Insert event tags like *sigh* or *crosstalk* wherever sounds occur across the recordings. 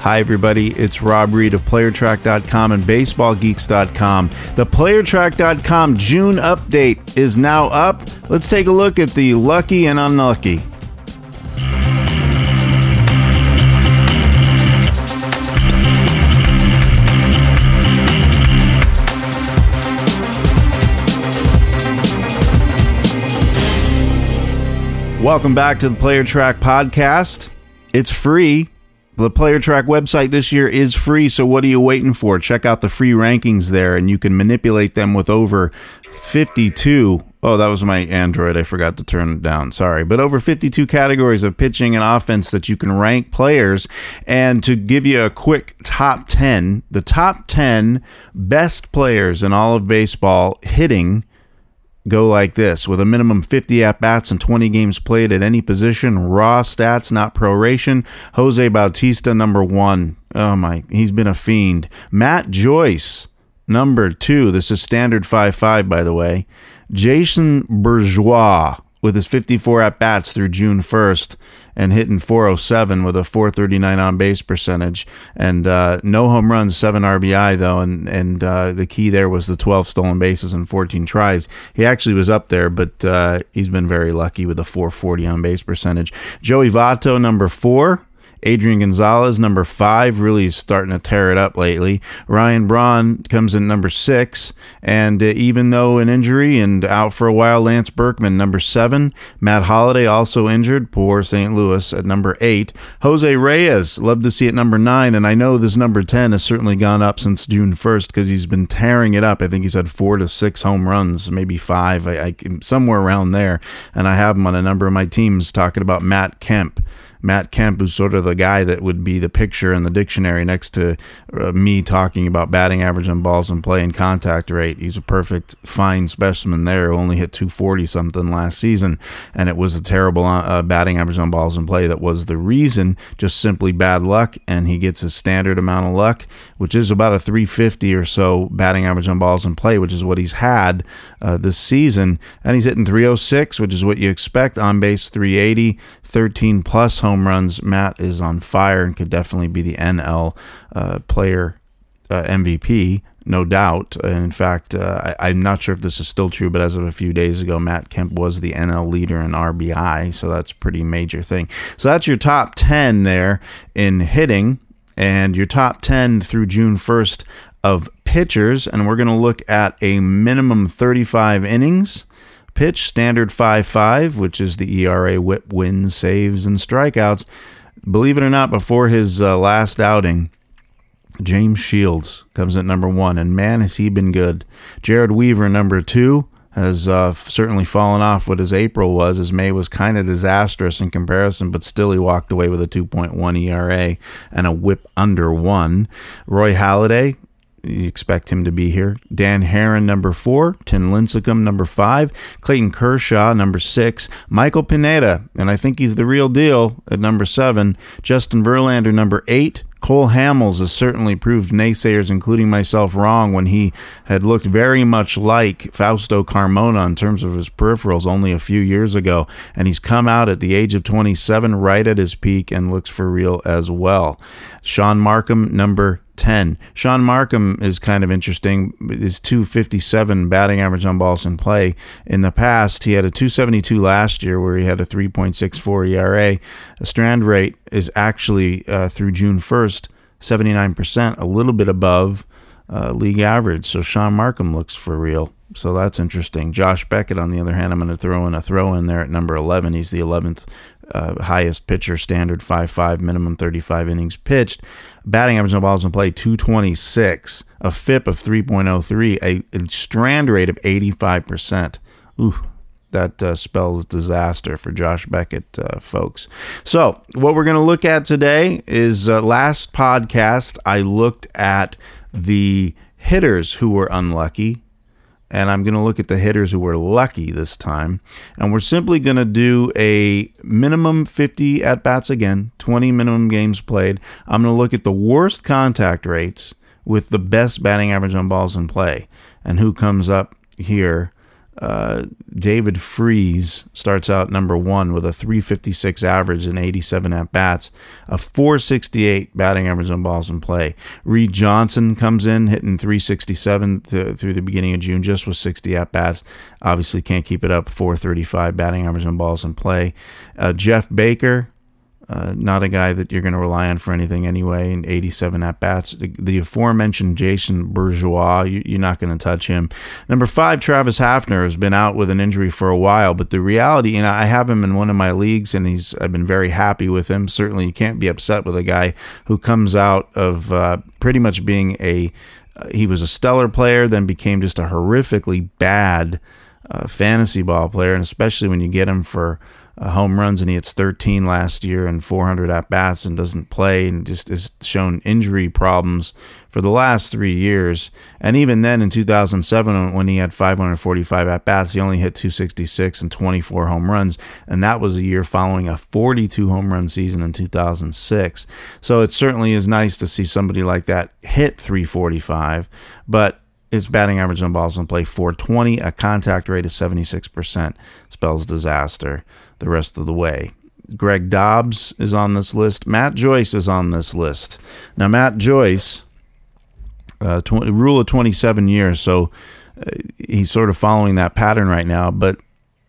Hi, everybody. It's Rob Reed of PlayerTrack.com and BaseballGeeks.com. The PlayerTrack.com June update is now up. Let's take a look at the lucky and unlucky. Welcome back to the Player Track podcast. It's free. The Player Track website this year is free, so what are you waiting for? Check out the free rankings there, and you can manipulate them with over 52. Oh, that was my Android. I forgot to turn it down. Sorry. But over 52 categories of pitching and offense that you can rank players. And to give you a quick top 10, the top 10 best players in all of baseball hitting go like this with a minimum 50 at bats and 20 games played at any position. Raw stats, not proration. Jose Bautista, number one. Oh my, he's been a fiend. Matt Joyce, number two. This is standard 5 5, by the way. Jason Bourgeois with his 54 at bats through June 1st and hitting 407 with a 439 on base percentage and uh, no home runs, seven RBI though, and and uh, the key there was the 12 stolen bases and 14 tries. He actually was up there, but uh, he's been very lucky with a 440 on base percentage. Joey Votto, number four. Adrian Gonzalez, number five, really is starting to tear it up lately. Ryan Braun comes in number six. And uh, even though an injury and out for a while, Lance Berkman, number seven. Matt Holliday, also injured. Poor St. Louis at number eight. Jose Reyes, love to see it number nine. And I know this number 10 has certainly gone up since June 1st because he's been tearing it up. I think he's had four to six home runs, maybe five, I, I, somewhere around there. And I have him on a number of my teams talking about Matt Kemp. Matt Kemp, who's sort of the guy that would be the picture in the dictionary next to uh, me talking about batting average on balls and play and contact rate. He's a perfect, fine specimen there. Only hit 240 something last season, and it was a terrible uh, batting average on balls and play that was the reason. Just simply bad luck, and he gets his standard amount of luck, which is about a 350 or so batting average on balls and play, which is what he's had uh, this season, and he's hitting 306, which is what you expect on base 380. 13 plus home runs. Matt is on fire and could definitely be the NL uh, player uh, MVP, no doubt. And in fact, uh, I, am not sure if this is still true, but as of a few days ago, Matt Kemp was the NL leader in RBI, so that's a pretty major thing. So that's your top 10 there in hitting, and your top 10 through June 1st of pitchers. And we're going to look at a minimum 35 innings pitch, standard 5 5, which is the ERA, whip, wins, saves, and strikeouts. Believe it or not, before his uh, last outing, James Shields comes at number one, and man, has he been good. Jered Weaver, number two, has uh, certainly fallen off what his April was. His May was kind of disastrous in comparison, but still he walked away with a 2.1 ERA and a whip under one. Roy Halladay, you expect him to be here. Dan Haren, number four. Tim Lincecum, number five. Clayton Kershaw, number six. Michael Pineda, and I think he's the real deal at number seven. Justin Verlander, number eight. Cole Hamels has certainly proved naysayers, including myself, wrong when he had looked very much like Fausto Carmona in terms of his peripherals only a few years ago. And he's come out at the age of 27, right at his peak, and looks for real as well. Shaun Marcum, number 10. Shaun Marcum is kind of interesting. His 257 batting average on balls in play. In the past, he had a 272 last year where he had a 3.64 ERA. A strand rate is actually uh, through June 1st, 79%, a little bit above uh, league average. So Shaun Marcum looks for real. So that's interesting. Josh Beckett, on the other hand, I'm going to throw in a throw in there at number 11. He's the 11th uh, highest pitcher, standard 5 5, minimum 35 innings pitched. Batting average on balls in play 226, a FIP of 3.03, a, a strand rate of 85%. Ooh, that uh, spells disaster for Josh Beckett uh, folks. So, what we're going to look at today is uh, last podcast, I looked at the hitters who were unlucky and I'm going to look at the hitters who were lucky this time. And we're simply going to do a minimum 50 at bats again, 20 minimum games played. I'm going to look at the worst contact rates with the best batting average on balls in play. And who comes up here uh, David Freese starts out number one with a 356 average and 87 at bats, a 468 batting average on balls in play. Reed Johnson comes in hitting 367 th- through the beginning of June, just with 60 at bats. Obviously, can't keep it up. 435 batting average on balls in play. Uh, Jeff Baker uh, not a guy that you're going to rely on for anything anyway. And 87 at bats. The, the, aforementioned Jason Bourgeois, you, are not going to touch him. Number five, Travis Hafner has been out with an injury for a while, but the reality, and I have him in one of my leagues, and he's I've been very happy with him. Certainly, you can't be upset with a guy who comes out of uh, pretty much being a uh, he was a stellar player, then became just a horrifically bad uh, fantasy ball player, and especially when you get him for uh, home runs, and he hits 13 last year and 400 at bats and doesn't play and just has shown injury problems for the last three years. And even then, in 2007, when he had 545 at bats, he only hit 266 and 24 home runs, and that was a year following a 42 home run season in 2006. So it certainly is nice to see somebody like that hit 345, but his batting average on balls in play 420, a contact rate of 76%, spells disaster the rest of the way. Greg Dobbs is on this list. Matt Joyce is on this list. Now, Matt Joyce, uh, tw- rule of 27 years, so uh, he's sort of following that pattern right now, but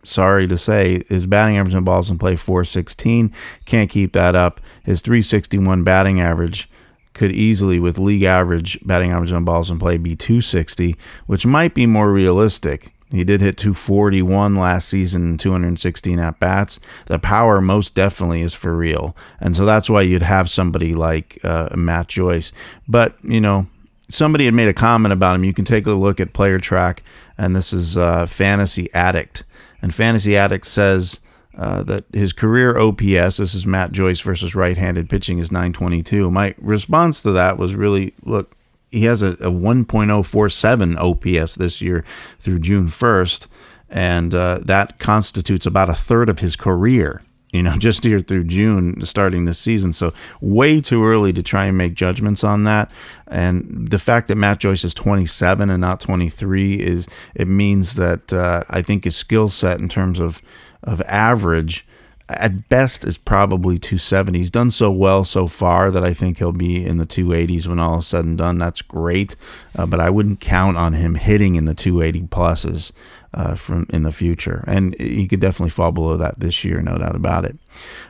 sorry to say, his batting average in balls in play 416. Can't keep that up. His 361 batting average could easily, with league average batting average on balls in play, be 260, which might be more realistic. He did hit 241 last season, 216 at bats. The power most definitely is for real. And so that's why you'd have somebody like uh, Matt Joyce. But, you know, somebody had made a comment about him. You can take a look at Player Track, and this is uh, Fantasy Addict. And Fantasy Addict says uh, that his career OPS, this is Matt Joyce versus right handed pitching, is 922. My response to that was really look, he has a, a 1.047 OPS this year through June 1st, and uh, that constitutes about a third of his career. You know, *laughs* just here through June, starting this season. So, way too early to try and make judgments on that. And the fact that Matt Joyce is 27 and not 23 is it means that uh, I think his skill set in terms of of average at best is probably 270. He's done so well so far that I think he'll be in the 280s when all is said and done. That's great, uh, but I wouldn't count on him hitting in the 280 pluses uh, from in the future. And he could definitely fall below that this year, no doubt about it.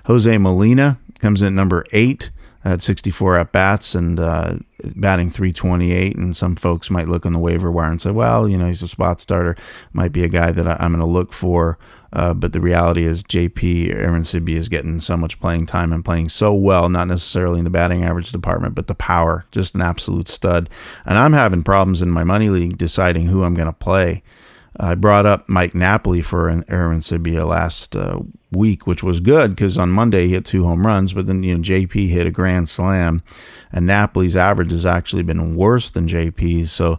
Jose Molina comes in number eight at 64 at bats and uh, batting 328. And some folks might look on the waiver wire and say, well, you know, he's a spot starter, might be a guy that I'm going to look for. Uh, but the reality is, JP Arencibia is getting so much playing time and playing so well, not necessarily in the batting average department, but the power, just an absolute stud. And I'm having problems in my money league deciding who I'm going to play. I brought up Mike Napoli for Arencibia last uh, week, which was good because on Monday he hit two home runs, but then you know JP hit a grand slam, and Napoli's average has actually been worse than JP's. So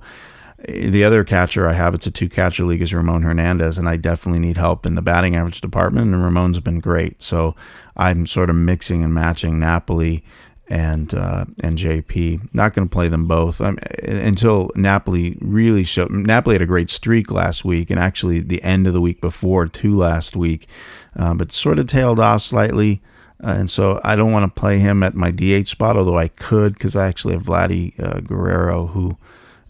the other catcher I have, it's a two catcher league, is Ramon Hernandez, and I definitely need help in the batting average department. And Ramon's been great, so I'm sort of mixing and matching Napoli and uh, and JP. Not going to play them both I'm, until Napoli really showed. Napoli had a great streak last week, and actually the end of the week before, two last week, uh, but sort of tailed off slightly. Uh, and so I don't want to play him at my DH spot, although I could because I actually have Vladdy uh, Guerrero who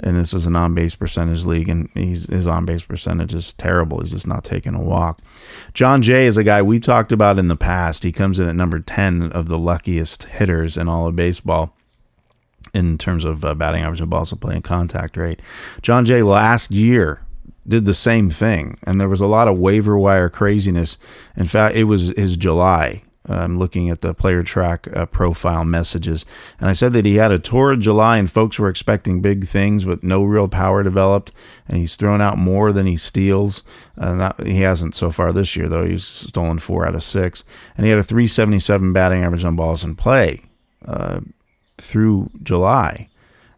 and this is an on base percentage league, and his on base percentage is terrible. He's just not taking a walk. Jon Jay is a guy we talked about in the past. He comes in at number 10 of the luckiest hitters in all of baseball in terms of uh, batting average and balls and contact rate. Jon Jay last year did the same thing, and there was a lot of waiver wire craziness. In fact, it was his July I'm looking at the player track uh, profile messages. And I said that he had a tour of July and folks were expecting big things with no real power developed. And he's thrown out more than he steals. Uh, not, he hasn't so far this year, though. He's stolen four out of six. And he had a 377 batting average on balls in play uh, through July.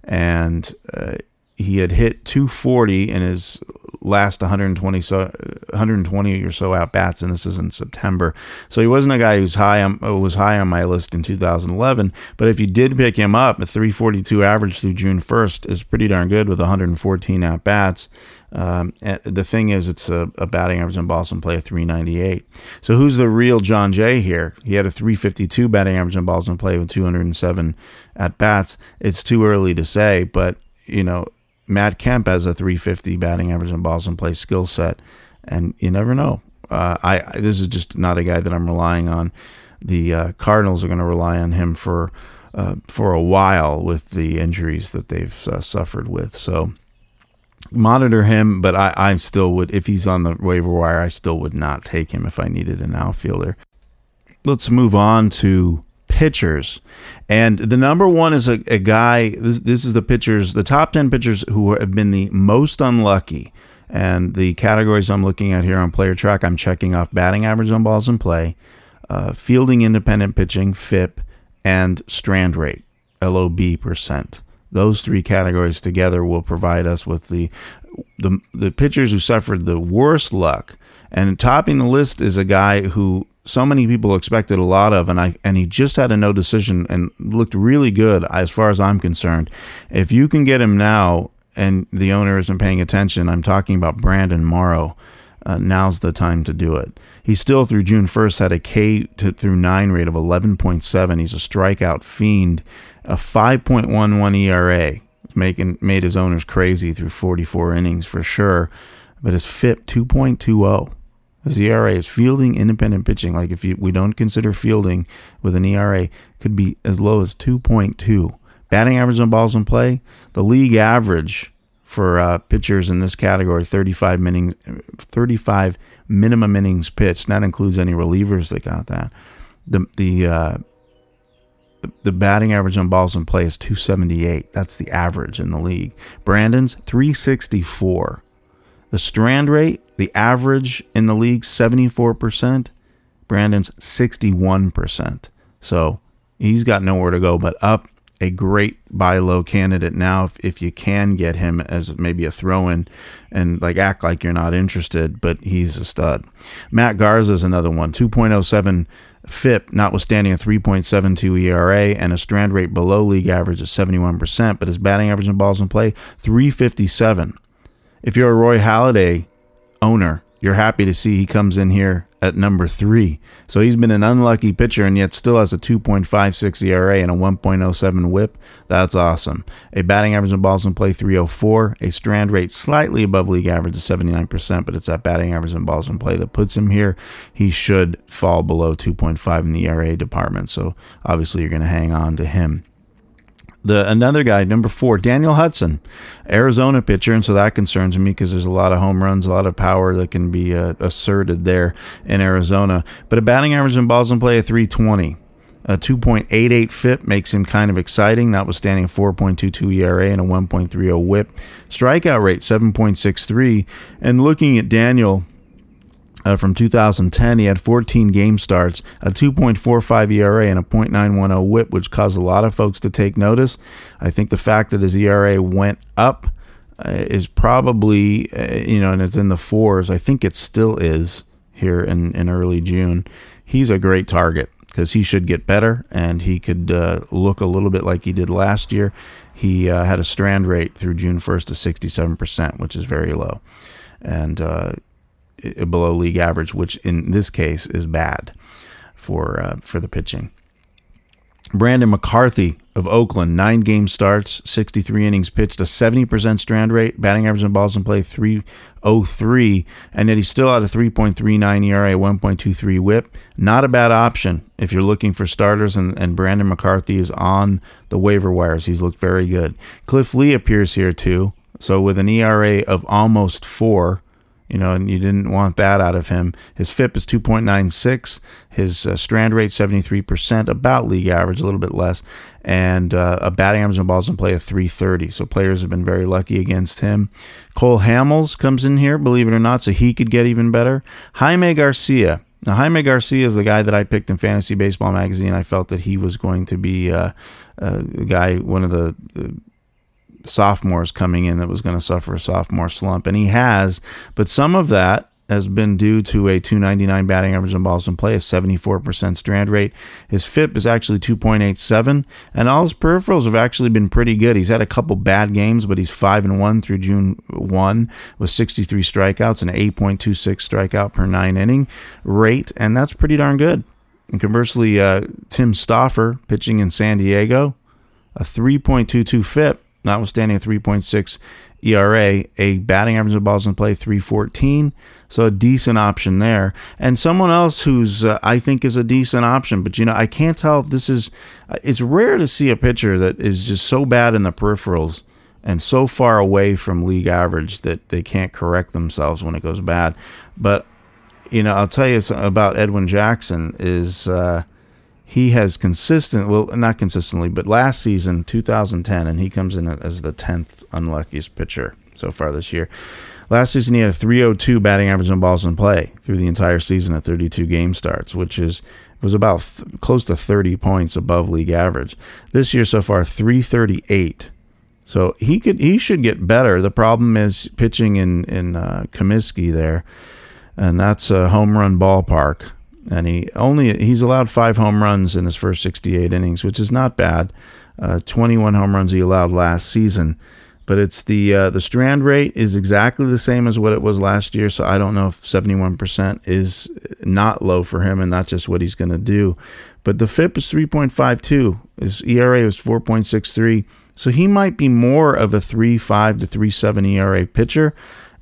And uh, he had hit 240 in his last 120 so 120 or so at bats, and this is in September. So he wasn't a guy who's high on was high on my list in 2011. But if you did pick him up, a 342 average through June 1st is pretty darn good with 114 at bats. Um, the thing is, it's a, a, batting average in Boston play of 398. So who's the real Jon Jay here? He had a 352 batting average in Boston play with 207 at bats. It's too early to say, but you know, Matt Kemp has a 350 batting average and balls in play skill set, and you never know. Uh, I, I, this is just not a guy that I'm relying on. The uh, Cardinals are going to rely on him for uh, for a while with the injuries that they've uh, suffered with. So monitor him, but I, I still would, if he's on the waiver wire, I still would not take him if I needed an outfielder. Let's move on to pitchers. And the number one is a, a guy, this, this is the pitchers, the top 10 pitchers who have been the most unlucky. And the categories I'm looking at here on player track, I'm checking off batting average on balls in play, uh, fielding independent pitching, FIP, and strand rate, LOB percent. Those three categories together will provide us with the the, the pitchers who suffered the worst luck. And topping the list is a guy who so many people expected a lot of, and I and he just had a no decision and looked really good as far as I'm concerned. If you can get him now, and the owner isn't paying attention, I'm talking about Brandon Morrow. Uh, now's the time to do it. He still, through June 1st, had a K to, through 9 rate of 11.7. He's a strikeout fiend, a 5.11 ERA, making made his owners crazy through 44 innings for sure. But his FIP 2.20. His ERA is fielding independent pitching. Like if you, we don't consider fielding with an ERA, could be as low as 2.2. Batting average on balls in play, the league average for uh, pitchers in this category 35 innings 35 minimum innings pitched. That includes any relievers that got that. The the uh, the batting average on balls in play is 278 that's the average in the league. Brandon's 364 the strand rate the average in the league 74% brandon's 61% so he's got nowhere to go but up a great buy low candidate now if, if you can get him as maybe a throw in and like act like you're not interested, but he's a stud. Matt Garza is another one, 2.07 FIP, notwithstanding a 3.72 ERA and a strand rate below league average of 71%, but his batting average in balls in play, 357. If you're a Roy Halladay owner, you're happy to see he comes in here at number three. So he's been an unlucky pitcher and yet still has a 2.56 ERA and a 1.07 whip. That's awesome. A batting average in balls in play 304, a strand rate slightly above league average of 79%, but it's that batting average in balls in play that puts him here. He should fall below 2.5 in the ERA department. So obviously you're going to hang on to him the another guy, number four, Daniel Hudson, Arizona pitcher, and so that concerns me because there's a lot of home runs, a lot of power that can be uh, asserted there in Arizona. But a batting average in balls in play of 320. A 2.88 FIP makes him kind of exciting, notwithstanding a 4.22 ERA and a 1.30 WHIP. Strikeout rate 7.63. And looking at Daniel, uh, from 2010. He had 14 game starts, a 2.45 ERA, and a .910 WHIP, which caused a lot of folks to take notice. I think the fact that his ERA went up uh, is probably, uh, you know, and it's in the fours. I think it still is here in, in early June. He's a great target because he should get better and he could uh, look a little bit like he did last year. He uh, had a strand rate through June 1st to 67%, which is very low. And uh, below league average, which in this case is bad for uh, for the pitching. Brandon McCarthy of Oakland, nine game starts, 63 innings pitched, a 70% strand rate, batting average on balls in play 303, and yet he's still had a 3.39 ERA, 1.23 whip. Not a bad option if you're looking for starters, and, and Brandon McCarthy is on the waiver wires. He's looked very good. Cliff Lee appears here too. So with an ERA of almost four, you know, and you didn't want that out of him. His FIP is 2.96, his uh, strand rate 73%, about league average, a little bit less, and uh, a batting average on balls in play of 330. So players have been very lucky against him. Cole Hamels comes in here, believe it or not, so he could get even better. Jaime Garcia. Now, Jaime Garcia is the guy that I picked in Fantasy Baseball Magazine. I felt that he was going to be uh, uh, a guy, one of the sophomores coming in that was going to suffer a sophomore slump, and he has. But some of that has been due to a 299 batting average on balls in play, a 74% strand rate. His FIP is actually 2.87, and all his peripherals have actually been pretty good. He's had a couple bad games, but he's 5 and 1 through June 1 with 63 strikeouts and 8.26 strikeout per nine inning rate, and that's pretty darn good. And conversely, uh, Tim Stauffer pitching in San Diego, a 3.22 FIP, notwithstanding a 3.6 ERA, a batting average of balls in play 314. So a decent option there. And someone else who's uh, I think is a decent option, but you know, I can't tell if this is uh, it's rare to see a pitcher that is just so bad in the peripherals and so far away from league average that they can't correct themselves when it goes bad. But you know, I'll tell you about Edwin Jackson is uh, he has consistent, well, not consistently, but last season, 2010, and he comes in as the 10th unluckiest pitcher so far this year. Last season, he had a 302 batting average on balls in play through the entire season at 32 game starts, which is was about th- close to 30 points above league average. This year so far, 338. So he could he should get better. The problem is pitching in in uh, Comiskey there, and that's a home run ballpark and he only he's allowed five home runs in his first 68 innings, which is not bad. Uh, 21 home runs he allowed last season, but it's the uh, the strand rate is exactly the same as what it was last year. So I don't know if 71% is not low for him and not just what he's going to do. But the FIP is 3.52. His ERA is 4.63. So he might be more of a 3.5 to 3.7 ERA pitcher.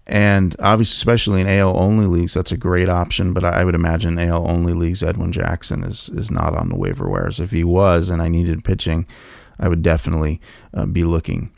And obviously, especially in AL only leagues, that's a great option. But I would imagine AL only leagues, Edwin Jackson is is not on the waiver wires. If he was, and I needed pitching, I would definitely uh, be looking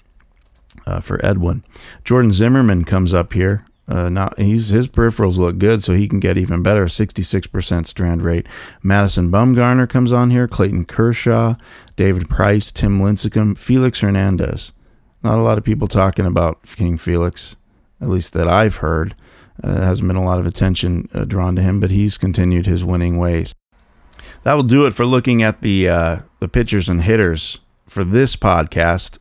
uh, for Edwin. Jordan Zimmermann comes up here. Uh, now he's his peripherals look good, so he can get even better. Sixty-six percent strand rate. Madison Bumgarner comes on here. Clayton Kershaw, David Price, Tim Lincecum, Felix Hernandez. Not a lot of people talking about King Felix at least that I've heard. Uh, hasn't been a lot of attention uh, drawn to him, but he's continued his winning ways. That will do it for looking at the uh, the pitchers and hitters for this podcast.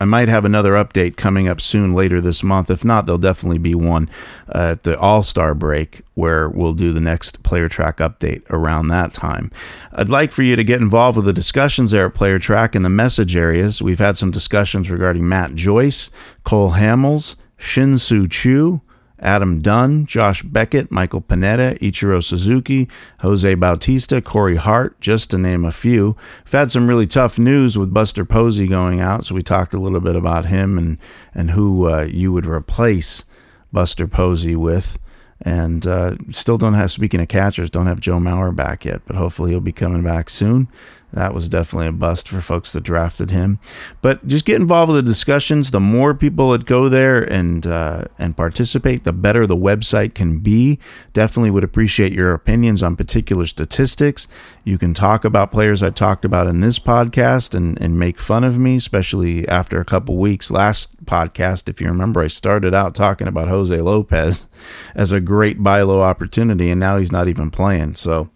I might have another update coming up soon later this month. If not, there'll definitely be one uh, at the All Star break where we'll do the next Player Track update around that time. I'd like for you to get involved with the discussions there at Player Track in the message areas. We've had some discussions regarding Matt Joyce, Cole Hamels, Shin-Soo Choo, Adam Dunn, Josh Beckett, Michael Pineda, Ichiro Suzuki, Jose Bautista, Corey Hart, just to name a few. We've had some really tough news with Buster Posey going out, so we talked a little bit about him and, and who uh, you would replace Buster Posey with. And uh, still don't have, speaking of catchers, don't have Joe Mauer back yet, but hopefully he'll be coming back soon. That was definitely a bust for folks that drafted him. But just get involved with the discussions. The more people that go there and uh, and participate, the better the website can be. Definitely would appreciate your opinions on particular statistics. You can talk about players I talked about in this podcast and, and make fun of me, especially after a couple weeks. Last podcast, if you remember, I started out talking about Jose Lopez *laughs* as a great buy low opportunity, and now he's not even playing. So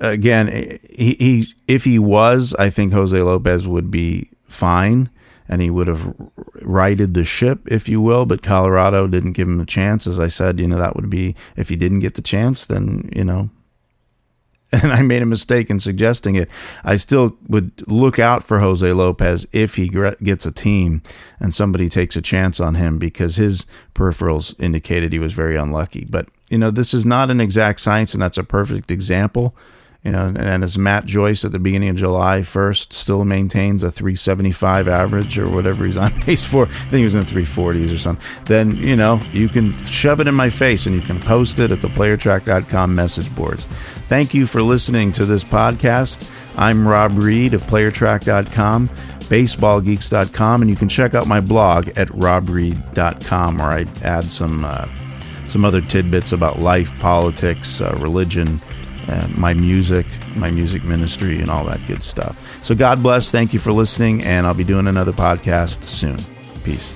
again, he, he if he was, I think Jose Lopez would be fine and he would have righted the ship, if you will. But Colorado didn't give him a chance. As I said, you know, that would be if he didn't get the chance, then, you know, *laughs* and I made a mistake in suggesting it. I still would look out for Jose Lopez if he gets a team and somebody takes a chance on him because his peripherals indicated he was very unlucky. But, you know, this is not an exact science, and that's a perfect example you know, and as Matt Joyce at the beginning of July 1st still maintains a 375 average or whatever he's on *laughs* pace for, I think he was in the 340s or something, then, you know, you can shove it in my face and you can post it at the playertrack.com message boards. Thank you for listening to this podcast. I'm Rob Reed of playertrack.com, baseballgeeks.com, and you can check out my blog at robreed.com where I add some, uh, some other tidbits about life, politics, uh, religion, my music, my music ministry, and all that good stuff. So God bless. Thank you for listening, and I'll be doing another podcast soon. Peace.